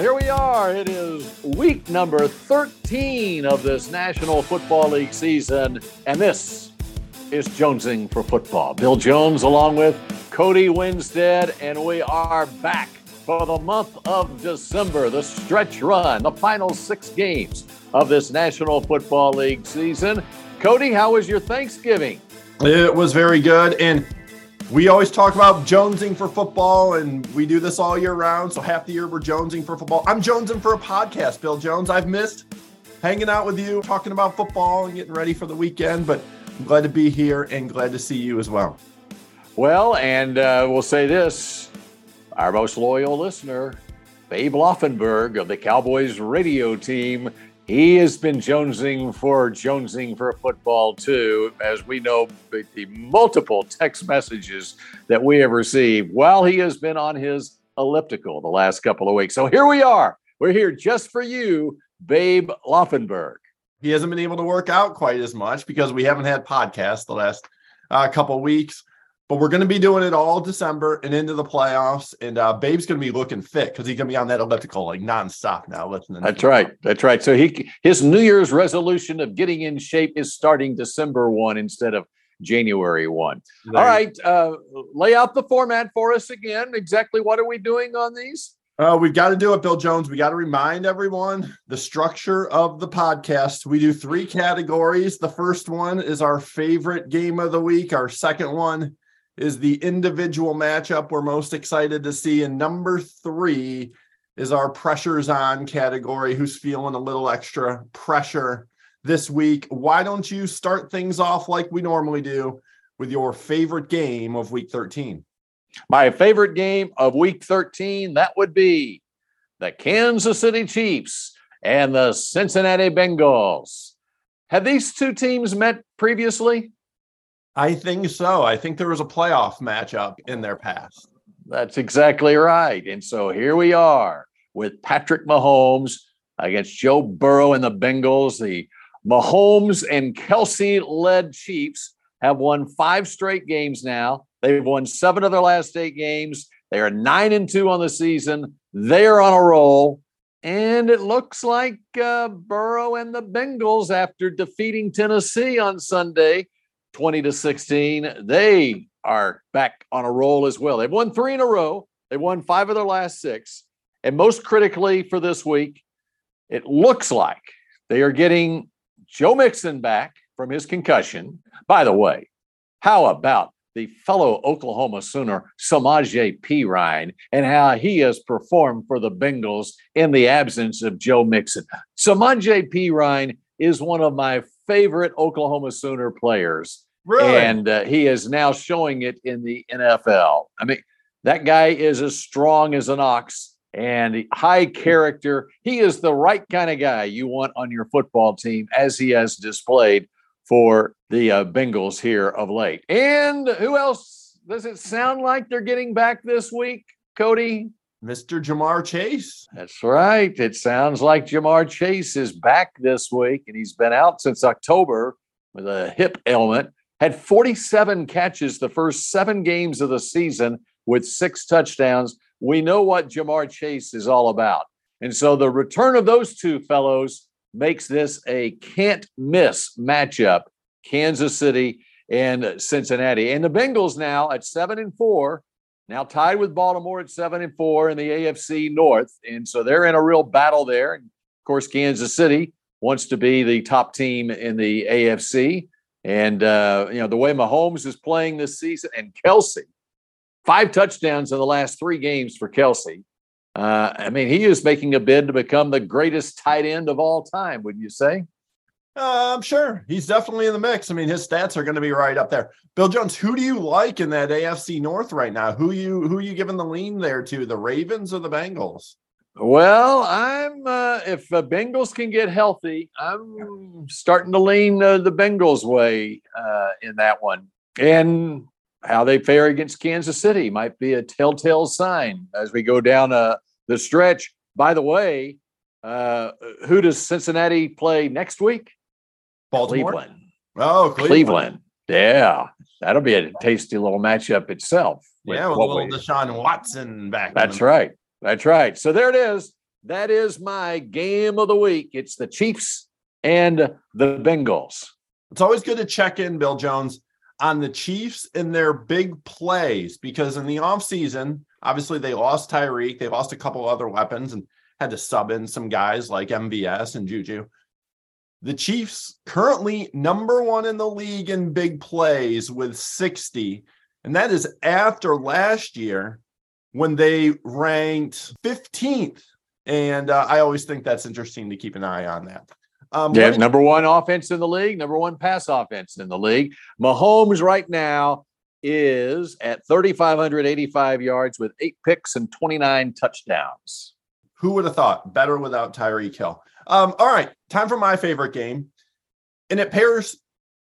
here we are. It is week number 13 of this National Football League season, and this is Jonesing for Football. Bill Jones along with Cody Winstead, and we are back for the month of December, the stretch run, the final six games of this National Football League season. Cody, how was your Thanksgiving? It was very good. And we always talk about jonesing for football, and we do this all year round. So half the year we're jonesing for football. I'm jonesing for a podcast, Bill Jones. I've missed hanging out with you, talking about football, and getting ready for the weekend. But I'm glad to be here and glad to see you as well. Well, and uh, we'll say this: our most loyal listener, Babe Laufenberg of the Cowboys radio team, he has been jonesing for jonesing for football too, as we know the multiple text messages that we have received while he has been on his elliptical the last couple of weeks. So here we are. We're here just for you, Babe Laufenberg. He hasn't been able to work out quite as much because we haven't had podcasts the last uh, couple weeks but we're going to be doing it all December and into the playoffs. And uh, Babe's going to be looking fit because he's going to be on that elliptical like nonstop now. Listening. That's right. That's right. So he his New Year's resolution of getting in shape is starting December one instead of January one. There. All right. Uh, lay out the format for us again. Exactly what are we doing on these? Uh, we've got to do it, Bill Jones. We got to remind everyone the structure of the podcast. We do three categories. The first one is our favorite game of the week. Our second one is the individual matchup we're most excited to see. And number three is our pressures on category. Who's feeling a little extra pressure this week? Why don't you start things off like we normally do with your favorite game of week 13? My favorite game of week 13, that would be the Kansas City Chiefs and the Cincinnati Bengals. Have these two teams met previously? I think so. I think there was a playoff matchup in their past. That's exactly right. And so here we are with Patrick Mahomes against Joe Burrow and the Bengals. The Mahomes and Kelce led Chiefs have won five straight games now. They've won seven of their last eight games. They are nine and two on the season. They are on a roll. And it looks like uh, Burrow and the Bengals, after defeating Tennessee on Sunday, 20 to 16. They are back on a roll as well. They've won three in a row. They won five of their last six. And most critically for this week, it looks like they are getting Joe Mixon back from his concussion. By the way, how about the fellow Oklahoma Sooner, Samaje Perine, and how he has performed for the Bengals in the absence of Joe Mixon? Samaje Perine is one of my favorite Oklahoma Sooner players. Really? And uh, he is now showing it in the NFL. I mean, that guy is as strong as an ox and high character. He is the right kind of guy you want on your football team, as he has displayed for the uh, Bengals here of late. And who else does it sound like they're getting back this week, Cody? Mr. Ja'Marr Chase. That's right. It sounds like Ja'Marr Chase is back this week, and he's been out since October with a hip ailment. Had 47 catches the first seven games of the season with six touchdowns. We know what Ja'Marr Chase is all about. And so the return of those two fellows makes this a can't miss matchup Kansas City and Cincinnati. And the Bengals now at seven and four now tied with Baltimore at seven and four in the AFC North. And so they're in a real battle there. And of course, Kansas City wants to be the top team in the AFC. And, uh, you know, the way Mahomes is playing this season and Kelce, five touchdowns in the last three games for Kelce. Uh, I mean, he is making a bid to become the greatest tight end of all time, wouldn't you say? Uh, I'm sure he's definitely in the mix. I mean, his stats are going to be right up there. Bill Jones, who do you like in that AFC North right now? Who you who you giving the lean there to? The Ravens or the Bengals? Well, I'm uh, if the Bengals can get healthy, I'm starting to lean uh, the Bengals way uh, in that one. And how they fare against Kansas City might be a telltale sign as we go down uh, the stretch. By the way, who does Cincinnati play next week? Baltimore. Cleveland. Oh, Cleveland. Cleveland. Yeah, that'll be a tasty little matchup itself. With yeah, with a little we, Deshaun Watson back. That's right. That's right. So there it is. that is my game of the week. It's the Chiefs and the Bengals. It's always good to check in, Bill Jones, on the Chiefs and their big plays because in the offseason, obviously they lost Tyreek, they lost a couple other weapons and had to sub in some guys like MVS and Juju. The Chiefs currently number one in the league in big plays with 60. And that is after last year when they ranked 15th. And uh, I always think that's interesting to keep an eye on that. Um, yeah, number one offense in the league, number one pass offense in the league. Mahomes right now is at 3,585 yards with eight picks and 29 touchdowns. Who would have thought better without Tyreek Hill? Um, all right, time for my favorite game. And it pairs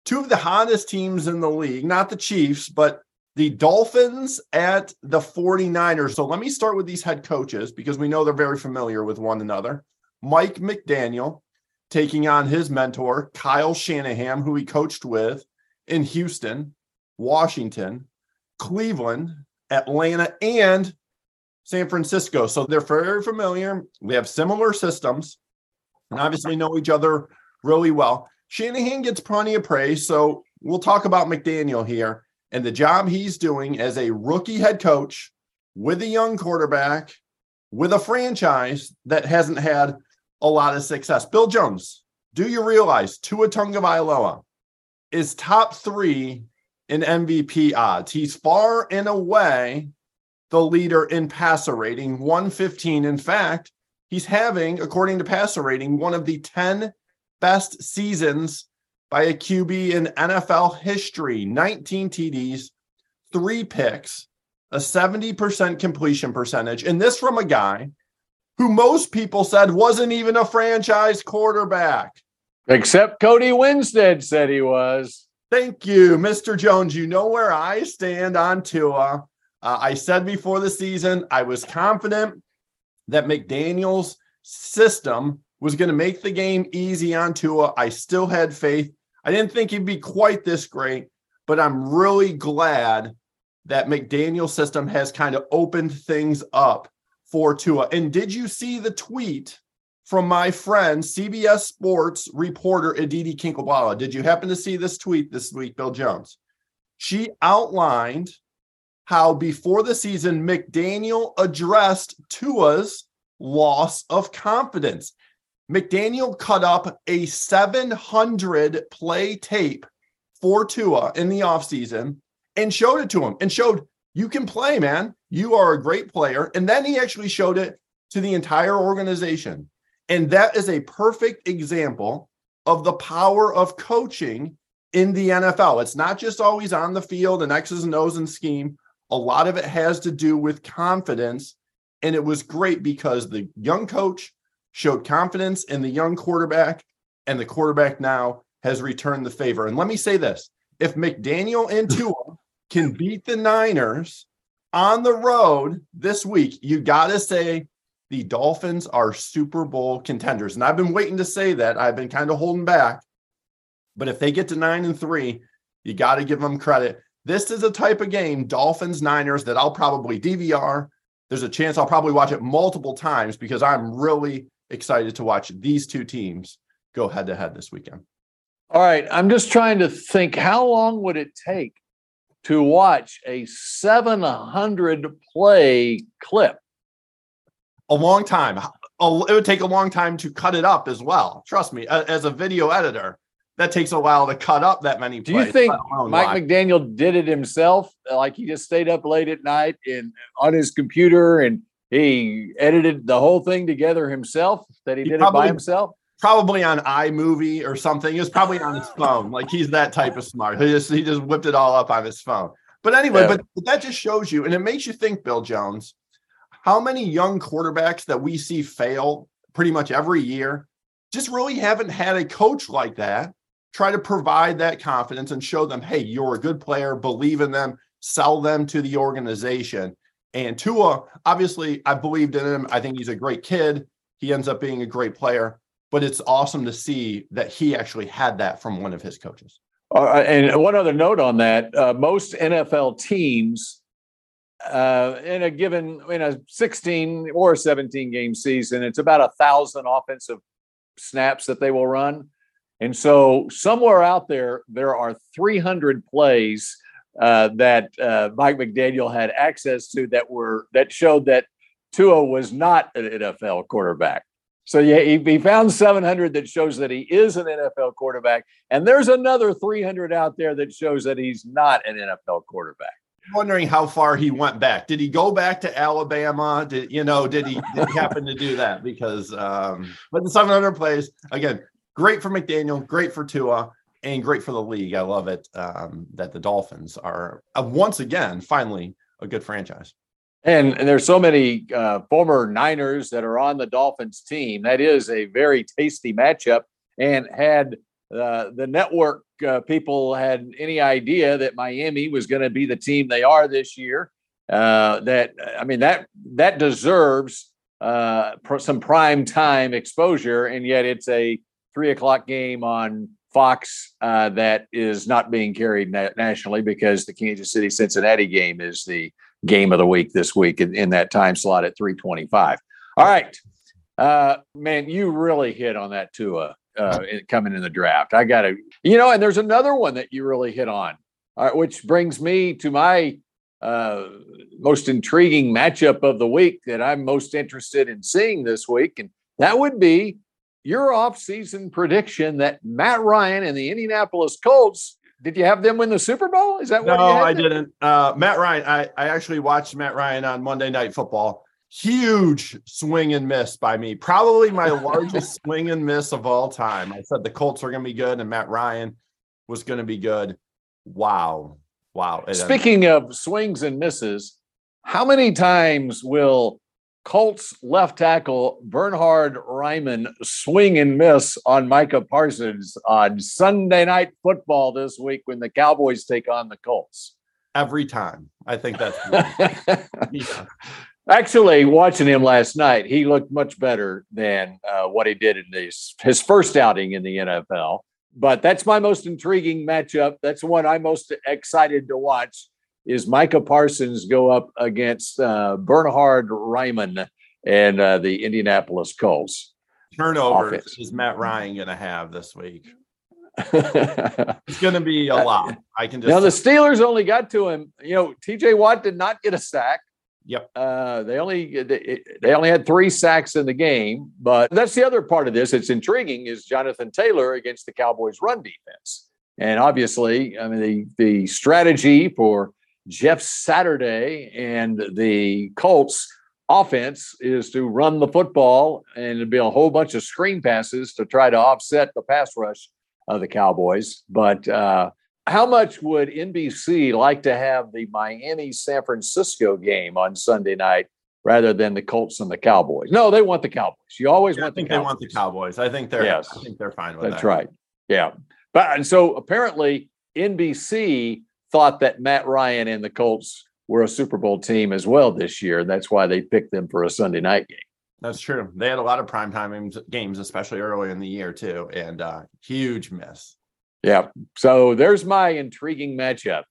two of the hottest teams in the league, not the Chiefs, but the Dolphins at the 49ers. So let me start with these head coaches because we know they're very familiar with one another. Mike McDaniel taking on his mentor, Kyle Shanahan, who he coached with in Houston, Washington, Cleveland, Atlanta, and San Francisco. So they're very familiar. We have similar systems and obviously know each other really well. Shanahan gets plenty of praise. So we'll talk about McDaniel here and the job he's doing as a rookie head coach with a young quarterback with a franchise that hasn't had a lot of success. Bill Jones, do you realize Tua Tagovailoa is top three in MVP odds? He's far and away the leader in passer rating, 115. In fact, he's having, according to passer rating, one of the 10 best seasons by a QB in NFL history 19 TDs, three picks, a 70% completion percentage. And this from a guy who most people said wasn't even a franchise quarterback. Except Cody Winstead said he was. Thank you, Mr. Jones. You know where I stand on Tua. Uh, I said before the season, I was confident that McDaniel's system was going to make the game easy on Tua. I still had faith. I didn't think he'd be quite this great, but I'm really glad that McDaniel's system has kind of opened things up for Tua. And did you see the tweet from my friend, CBS Sports reporter Aditi Kinkhabwala? Did you happen to see this tweet this week, Bill Jones? She outlined how before the season, McDaniel addressed Tua's loss of confidence. McDaniel cut up a 700 play tape for Tua in the offseason and showed it to him and showed you can play, man. You are a great player. And then he actually showed it to the entire organization. And that is a perfect example of the power of coaching in the NFL. It's not just always on the field and X's and O's and scheme. A lot of it has to do with confidence. And it was great because the young coach showed confidence in the young quarterback, and the quarterback now has returned the favor. And let me say this if McDaniel and Tua can beat the Niners on the road this week, you got to say the Dolphins are Super Bowl contenders. And I've been waiting to say that. I've been kind of holding back. But if they get to nine and three, you got to give them credit. This is a type of game, Dolphins Niners, that I'll probably DVR. There's a chance I'll probably watch it multiple times because I'm really excited to watch these two teams go head to head this weekend. All right. I'm just trying to think how long would it take to watch a 700 play clip? A long time. It would take a long time to cut it up as well. Trust me, as a video editor, that takes a while to cut up that many. Do you think Mike live. McDaniel did it himself? Like he just stayed up late at night and on his computer and he edited the whole thing together himself? That he, he did probably, it by himself? probably on iMovie or something. It was probably on his phone. Like he's that type of smart. He just he just whipped it all up on his phone. But anyway, yeah. but, but that just shows you, and it makes you think, Bill Jones, how many young quarterbacks that we see fail pretty much every year just really haven't had a coach like that try to provide that confidence and show them, hey, you're a good player, believe in them, sell them to the organization. And Tua, obviously, I believed in him. I think he's a great kid. He ends up being a great player but it's awesome to see that he actually had that from one of his coaches. Uh, and one other note on that: uh, most NFL teams uh, in a given in a 16 or 17 game season, it's about a thousand offensive snaps that they will run. And so somewhere out there, there are 300 plays uh, that uh, Mike McDaniel had access to that were that showed that Tua was not an NFL quarterback. So yeah, he, he found 700 that shows that he is an NFL quarterback, and there's another 300 out there that shows that he's not an NFL quarterback. wondering how far he went back. Did he go back to Alabama? Did you know? Did he, did he happen to do that? Because um, but the 700 plays again, great for McDaniel, great for Tua and great for the league. I love it um, that the Dolphins are uh, once again finally a good franchise. And, and there's so many uh, former Niners that are on the Dolphins team. That is a very tasty matchup. And had uh, the network uh, people had any idea that Miami was going to be the team they are this year, uh, that I mean that that deserves uh, some prime time exposure, and yet it's a three o'clock game on Fox uh, that is not being carried na- nationally because the Kansas City Cincinnati game is the game of the week this week in, in that time slot at 325. All right. Uh, man, you really hit on that Tua uh, coming in the draft. I got to, you know, and there's another one that you really hit on, uh, which brings me to my uh, most intriguing matchup of the week that I'm most interested in seeing this week. And that would be your offseason prediction that Matt Ryan and the Indianapolis Colts did you have them win the Super Bowl? Is that no? I didn't. Uh, Matt Ryan. I, I actually watched Matt Ryan on Monday Night Football. Huge swing and miss by me. Probably my largest swing and miss of all time. I said the Colts are going to be good and Matt Ryan was going to be good. Wow. Wow. Speaking of swings and misses, how many times will Colts left tackle Bernhard Raimann swing and miss on Micah Parsons on Sunday night football this week when the Cowboys take on the Colts. Every time. I think that's yeah. Actually, watching him last night, he looked much better than uh, what he did in his, his first outing in the NFL. But that's my most intriguing matchup. That's the one I'm most excited to watch is Micah Parsons go up against uh, Bernhard Raimann and uh, the Indianapolis Colts. Turnovers is Matt Ryan going to have this week? it's going to be a lot. I can just now the Steelers only got to him. You know, T.J. Watt did not get a sack. Yep. Uh, they only they only had three sacks in the game, but that's the other part of this. It's intriguing is Jonathan Taylor against the Cowboys' run defense, and obviously, I mean the the strategy for Jeff Saturday and the Colts offense is to run the football and it'd be a whole bunch of screen passes to try to offset the pass rush of the Cowboys. But uh, how much would NBC like to have the Miami San Francisco game on Sunday night rather than the Colts and the Cowboys? No, they want the Cowboys. You always yeah, want I think the they want the Cowboys. I think they're yes. I think they're fine with That's that. That's right. Yeah. But and so apparently NBC thought that Matt Ryan and the Colts were a Super Bowl team as well this year. And that's why they picked them for a Sunday night game. That's true. They had a lot of primetime games, especially early in the year, too, and uh, huge miss. Yeah. So there's my intriguing matchup.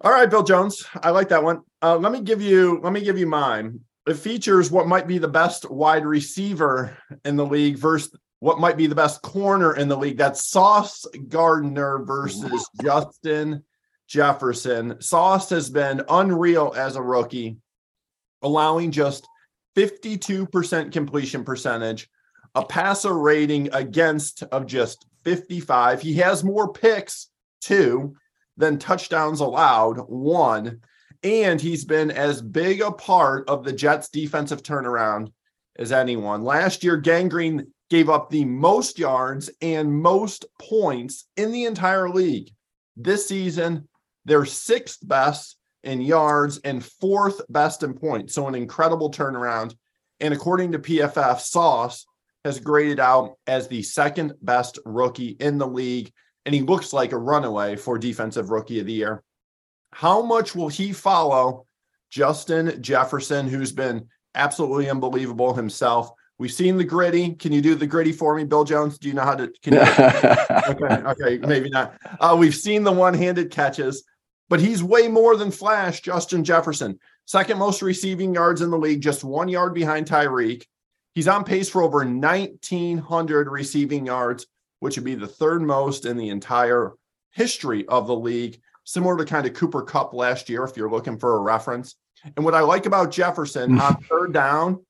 All right, Bill Jones. I like that one. Uh, let me give you let me give you mine. It features what might be the best wide receiver in the league versus what might be the best corner in the league. That's Sauce Gardner versus Justin Jefferson. Sauce has been unreal as a rookie, allowing just 52% completion percentage, a passer rating against of just 55. He has more picks, too, than touchdowns allowed, one. And he's been as big a part of the Jets' defensive turnaround as anyone. Last year, Gang Green gave up the most yards and most points in the entire league. This season, they're sixth best in yards and fourth best in points. So an incredible turnaround. And according to PFF, Sauce has graded out as the second best rookie in the league. And he looks like a runaway for defensive rookie of the year. How much will he follow Justin Jefferson, who's been absolutely unbelievable himself? We've seen the Griddy. Can you do the Griddy for me, Bill Jones? Do you know how to? Can you, okay, okay, maybe not. Uh, we've seen the one-handed catches but he's way more than Flash, Justin Jefferson. second most receiving yards in the league, just one yard behind Tyreek. He's on pace for over 1,900 receiving yards, which would be the third most in the entire history of the league, similar to kind of Cooper Kupp last year, if you're looking for a reference. And what I like about Jefferson hmm. on third down,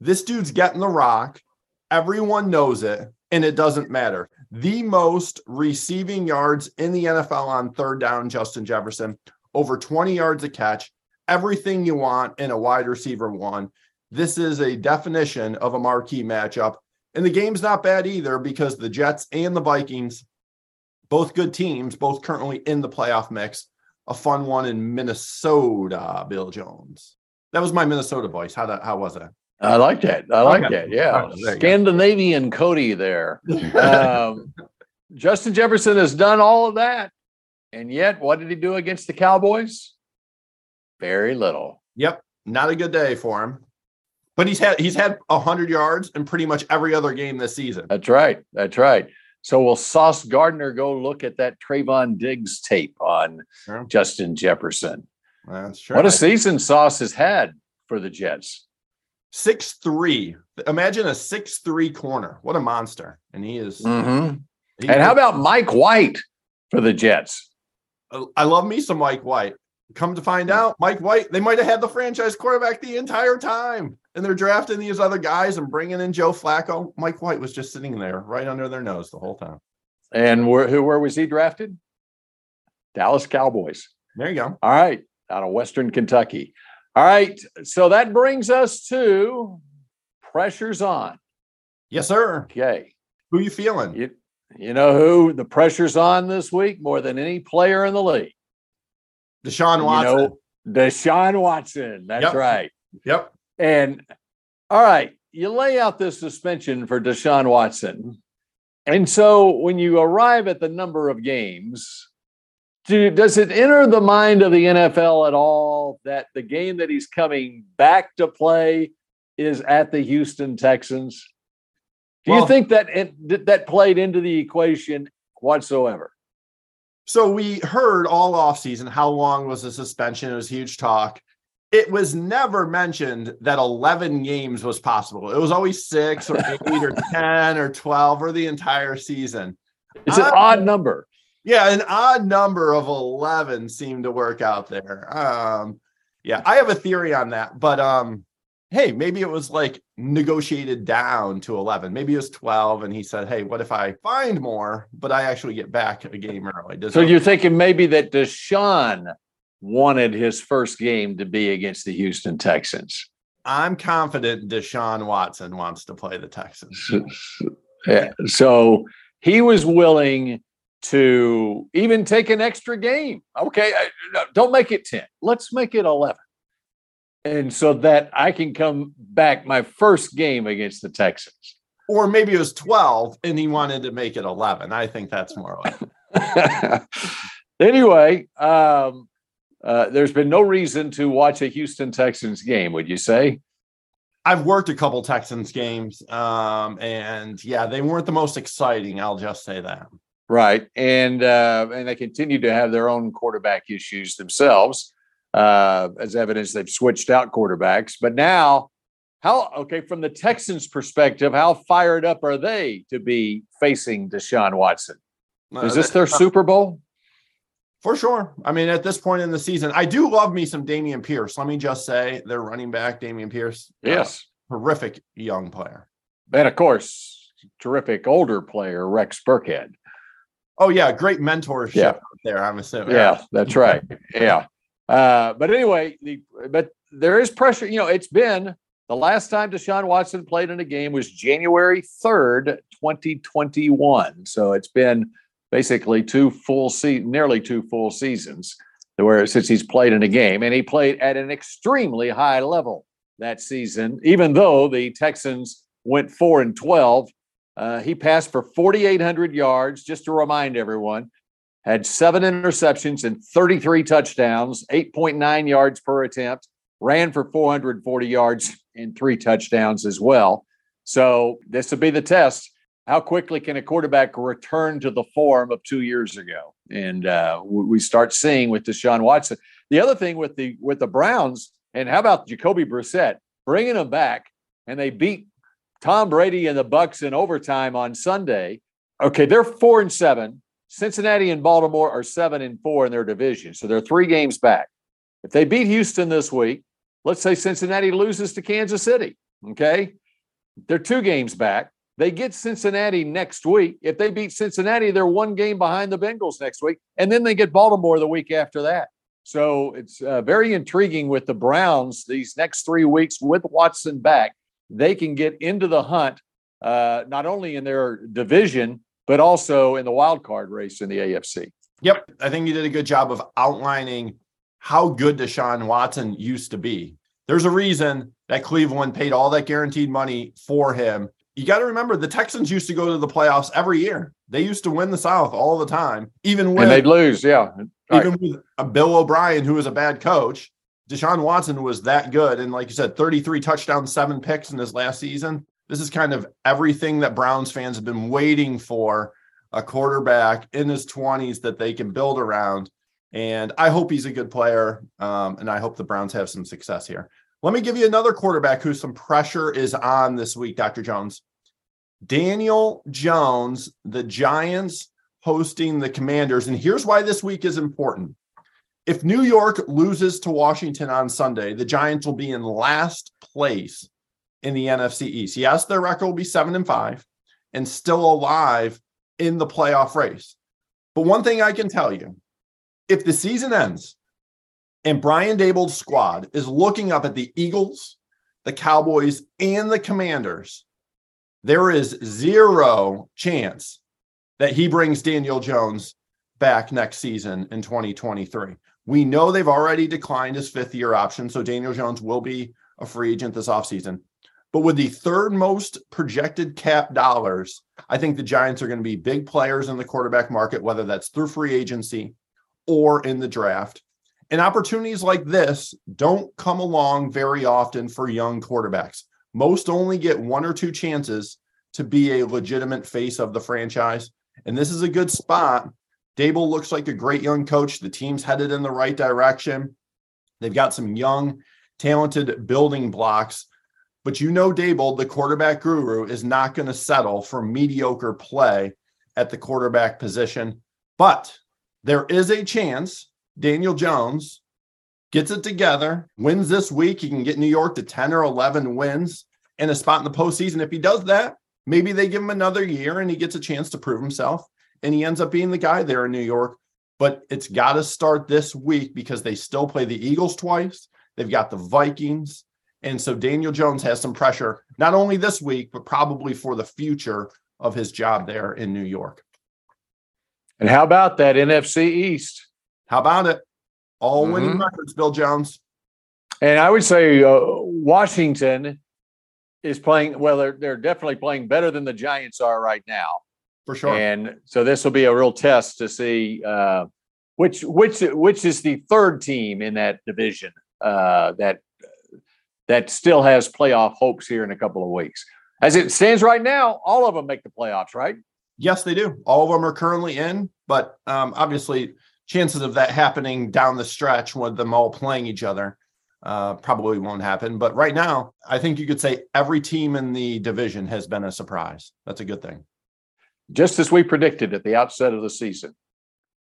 this dude's getting the rock. Everyone knows it, and it doesn't matter. The most receiving yards in the NFL on third down, Justin Jefferson, over 20 yards a catch, everything you want in a wide receiver one. This is a definition of a marquee matchup. And the game's not bad either because the Jets and the Vikings, both good teams, both currently in the playoff mix. A fun one in Minnesota, Bill Jones. That was my Minnesota voice. How that how was that? I like that. I like Okay. that. Yeah. Oh, go. Scandinavian Cody there. Um, Justin Jefferson has done all of that. And yet, what did he do against the Cowboys? Very little. Yep, not a good day for him. But he's had he's had hundred yards in pretty much every other game this season. That's right. That's right. So will Sauce Gardner go look at that Trevon Diggs tape on Sure. Justin Jefferson? That's true. What a season Sauce has had for the Jets. Six three. Imagine a six three corner. What a monster! And he is. Mm-hmm. he- And how about Mike White for the Jets? I love me some Mike White. Come to find out, Mike White, they might have had the franchise quarterback the entire time. And they're drafting these other guys and bringing in Joe Flacco. Mike White was just sitting there right under their nose the whole time. And where, who, where was he drafted? Dallas Cowboys. There you go. All right, out of Western Kentucky. All right, so that brings us to pressures on. Yes, sir. Okay, Who you feeling? you you know who the pressure's on this week more than any player in the league? Deshaun Watson. You know, Deshaun Watson. That's Yep. right. yep. And all right, you lay out this suspension for Deshaun Watson. And so when you arrive at the number of games, do, does it enter the mind of the NFL at all that the game that he's coming back to play is at the Houston Texans? Do Well- you think that it, that played into the equation whatsoever? So we heard all offseason how long was the suspension? It was huge talk. It was never mentioned that 11 games was possible. It was always six or eight or 10 or 12 or the entire season. It's an odd number. Yeah, an odd number of 11 seemed to work out there. Um, yeah, I have a theory on that, but um, hey, maybe it was like negotiated down to 11. Maybe it was 12, and he said, hey, what if I find more, but I actually get back a game early? Does So you're thinking maybe that Deshaun wanted his first game to be against the Houston Texans. I'm confident Deshaun Watson wants to play the Texans. Yeah. So he was willing to even take an extra game. Okay, don't make it 10. Let's make it 11. And so that I can come back my first game against the Texans. Or maybe it was 12 and he wanted to make it 11. I think that's more like anyway, um, uh, there's been no reason to watch a Houston Texans game, would you say? I've worked a couple Texans games. Um, and yeah, they weren't the most exciting. I'll just say that. Right, and uh, and they continue to have their own quarterback issues themselves, uh, as evidence they've switched out quarterbacks. But now, how okay from the Texans' perspective, how fired up are they to be facing Deshaun Watson? Is Uh, this their Super Bowl? For sure. I mean, at this point in the season, I do love me some Dameon Pierce. Let me just say, their running back, Dameon Pierce. uh, Yes, horrific young player. and of course, terrific older player Rex Burkhead. Oh, yeah. Great mentorship Yeah. out there, I'm assuming. Yeah, that's right. Yeah. Uh, but anyway, the, but there is pressure. You know, it's been the last time Deshaun Watson played in a game was January 3rd, 2021. So it's been basically two full season, nearly two full seasons where since he's played in a game and he played at an extremely high level that season, even though the Texans went four and 12. Uh, he passed for 4,800 yards, just to remind everyone had seven interceptions and 33 touchdowns, 8.9 yards per attempt, ran for 440 yards and three touchdowns as well. So this will be the test. How quickly can a quarterback return to the form of two years ago? And uh, we we start seeing with Deshaun Watson. The other thing with the with the Browns, And how about Jacoby Brissett bringing him back and they beat Tom Brady and the Bucs in overtime on Sunday. Okay, they're four and seven. Cincinnati and Baltimore are seven and four in their division. So they're three games back. If they beat Houston this week, let's say Cincinnati loses to Kansas City. Okay. They're two games back. They get Cincinnati next week. If they beat Cincinnati, they're one game behind the Bengals next week. And then they get Baltimore the week after that. So it's uh, very intriguing with the Browns these next three weeks with Watson back. They can get into the hunt, uh, not only in their division, but also in the wild card race in the AFC. Yep. I think you did a good job of outlining how good Deshaun Watson used to be. There's a reason that Cleveland paid all that guaranteed money for him. You got to remember the Texans used to go to the playoffs every year. They used to win the South all the time, even when they'd lose. Yeah, even with a Bill O'Brien, who was a bad coach. Deshaun Watson was that good, and like you said, 33 touchdowns, seven picks in his last season. This is kind of everything that Browns fans have been waiting for a quarterback in his 20s that they can build around. And I hope he's a good player. Um, and I hope the Browns have some success here. Let me give you another quarterback who some pressure is on this week, Dr. Jones. Daniel Jones, the Giants hosting the Commanders. And here's why this week is important. If New York loses to Washington on Sunday, the Giants will be in last place in the NFC East. Yes, their record will be seven and five and still alive in the playoff race. But one thing I can tell you if the season ends and Brian Daboll's squad is looking up at the Eagles, the Cowboys, and the Commanders, there is zero chance that he brings Daniel Jones back next season in 2023. We know they've already declined his fifth year option, so Daniel Jones will be a free agent this offseason. But with the third most projected cap dollars, I think the Giants are going to be big players in the quarterback market, whether that's through free agency or in the draft. And opportunities like this don't come along very often for young quarterbacks. Most only get one or two chances to be a legitimate face of the franchise. And this is a good spot. Daboll looks like a great young coach. The team's headed in the right direction. They've got some young, talented building blocks. But you know, Daboll, the quarterback guru, is not going to settle for mediocre play at the quarterback position. But there is a chance Daniel Jones gets it together, wins this week. He can get New York to 10 or 11 wins and a spot in the postseason. If he does that, maybe they give him another year and he gets a chance to prove himself and he ends up being the guy there in New York. But it's got to start this week because they still play the Eagles twice. They've got the Vikings. And so Daniel Jones has some pressure, not only this week, but probably for the future of his job there in New York. And how about that NFC East? How about it? All mm-hmm. winning records, Bill Jones. And I would say uh, Washington is playing well. They're they're definitely playing better than the Giants are right now, for sure. And so this will be a real test to see uh, which which which is the third team in that division uh, that that still has playoff hopes here in a couple of weeks. As it stands right now, all of them make the playoffs, right? Yes, they do. All of them are currently in, but um, obviously, chances of that happening down the stretch with them all playing each other uh, probably won't happen. But right now, I think you could say every team in the division has been a surprise. That's a good thing. Just as we predicted at the outset of the season.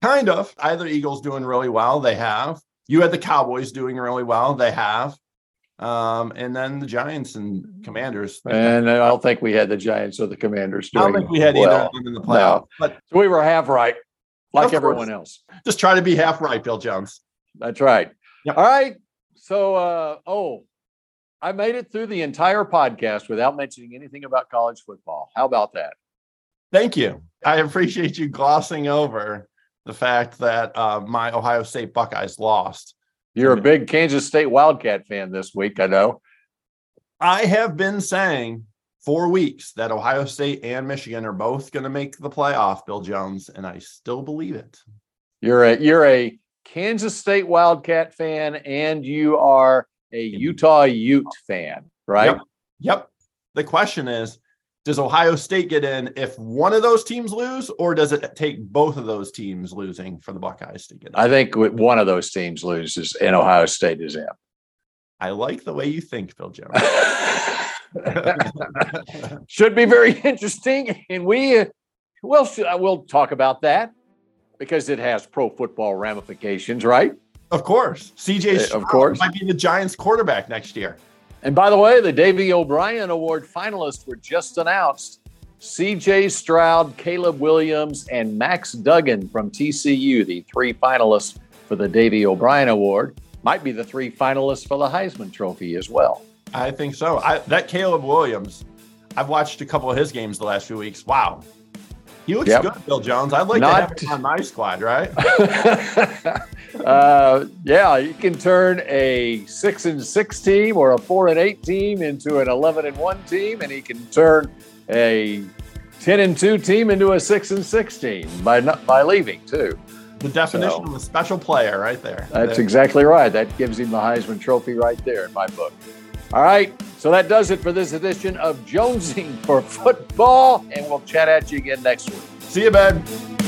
Kind of. Either Eagles doing really well. They have. You had the Cowboys doing really well. They have. Um, and then the Giants and Commanders. And I don't think we had the Giants or the Commanders. Doing. I don't think we had well. either of them in the playoff. No. But so we were half right, like everyone else. Just try to be half right, Bill Jones. That's right. Yep. All right. So, uh, oh, I made it through the entire podcast without mentioning anything about college football. How about that? Thank you. I appreciate you glossing over the fact that uh, my Ohio State Buckeyes lost you're a big Kansas State Wildcat fan this week, I know. I have been saying for weeks that Ohio State and Michigan are both going to make the playoff, Bill Jones, and I still believe it. You're a you're a Kansas State Wildcat fan and you are a Utah Ute fan, right? Yep. yep. The question is does Ohio State get in if one of those teams lose, or does it take both of those teams losing for the Buckeyes to get in? I think one of those teams loses and Ohio State is in. I like the way you think, Bill Jones. Should be very interesting, and we uh, well we'll talk about that because it has pro football ramifications, right? Of course, CJ. Uh, of course, might be the Giants' quarterback next year. And by the way, the Davy O'Brien Award finalists were just announced. CJ Stroud, Caleb Williams, and Max Duggan from TCU, the three finalists for the Davy O'Brien Award, might be the three finalists for the Heisman Trophy as well. I think so. I, that Caleb Williams, I've watched a couple of his games the last few weeks. Wow. He looks yep. good, Bill Jones. I'd like Not, to have him on my squad, right? uh, yeah, you can turn a six and six team or a four and eight team into an eleven and one team, and he can turn a ten and two team into a six and six team by not, by leaving too. The definition so, of a special player, right there. That's exactly right. That gives him the Heisman Trophy right there in my book. All right. So that does it for this edition of Jonesing for Football. And we'll chat at you again next week. See you, Ben.